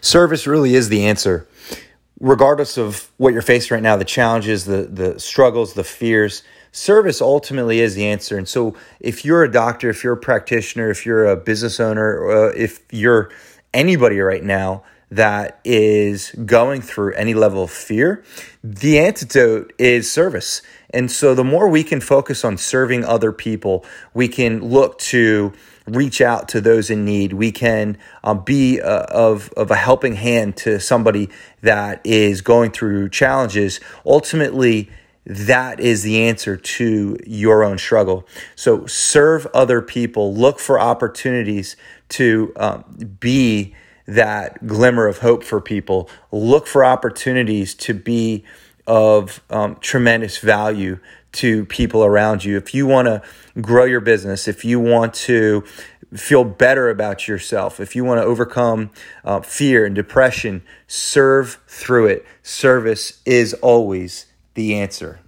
Service really is the answer. Regardless of what you're facing right now, the challenges, the, the struggles, the fears, service ultimately is the answer. And so, if you're a doctor, if you're a practitioner, if you're a business owner, uh, if you're anybody right now that is going through any level of fear, the antidote is service. And so, the more we can focus on serving other people, we can look to reach out to those in need. We can um, be uh, of, of a helping hand to somebody that is going through challenges. Ultimately, that is the answer to your own struggle. So serve other people, look for opportunities to um, be that glimmer of hope for people, look for opportunities to be of um, tremendous value to people around you. If you want to grow your business, if you want to feel better about yourself, if you want to overcome uh, fear and depression, serve through it. Service is always the answer.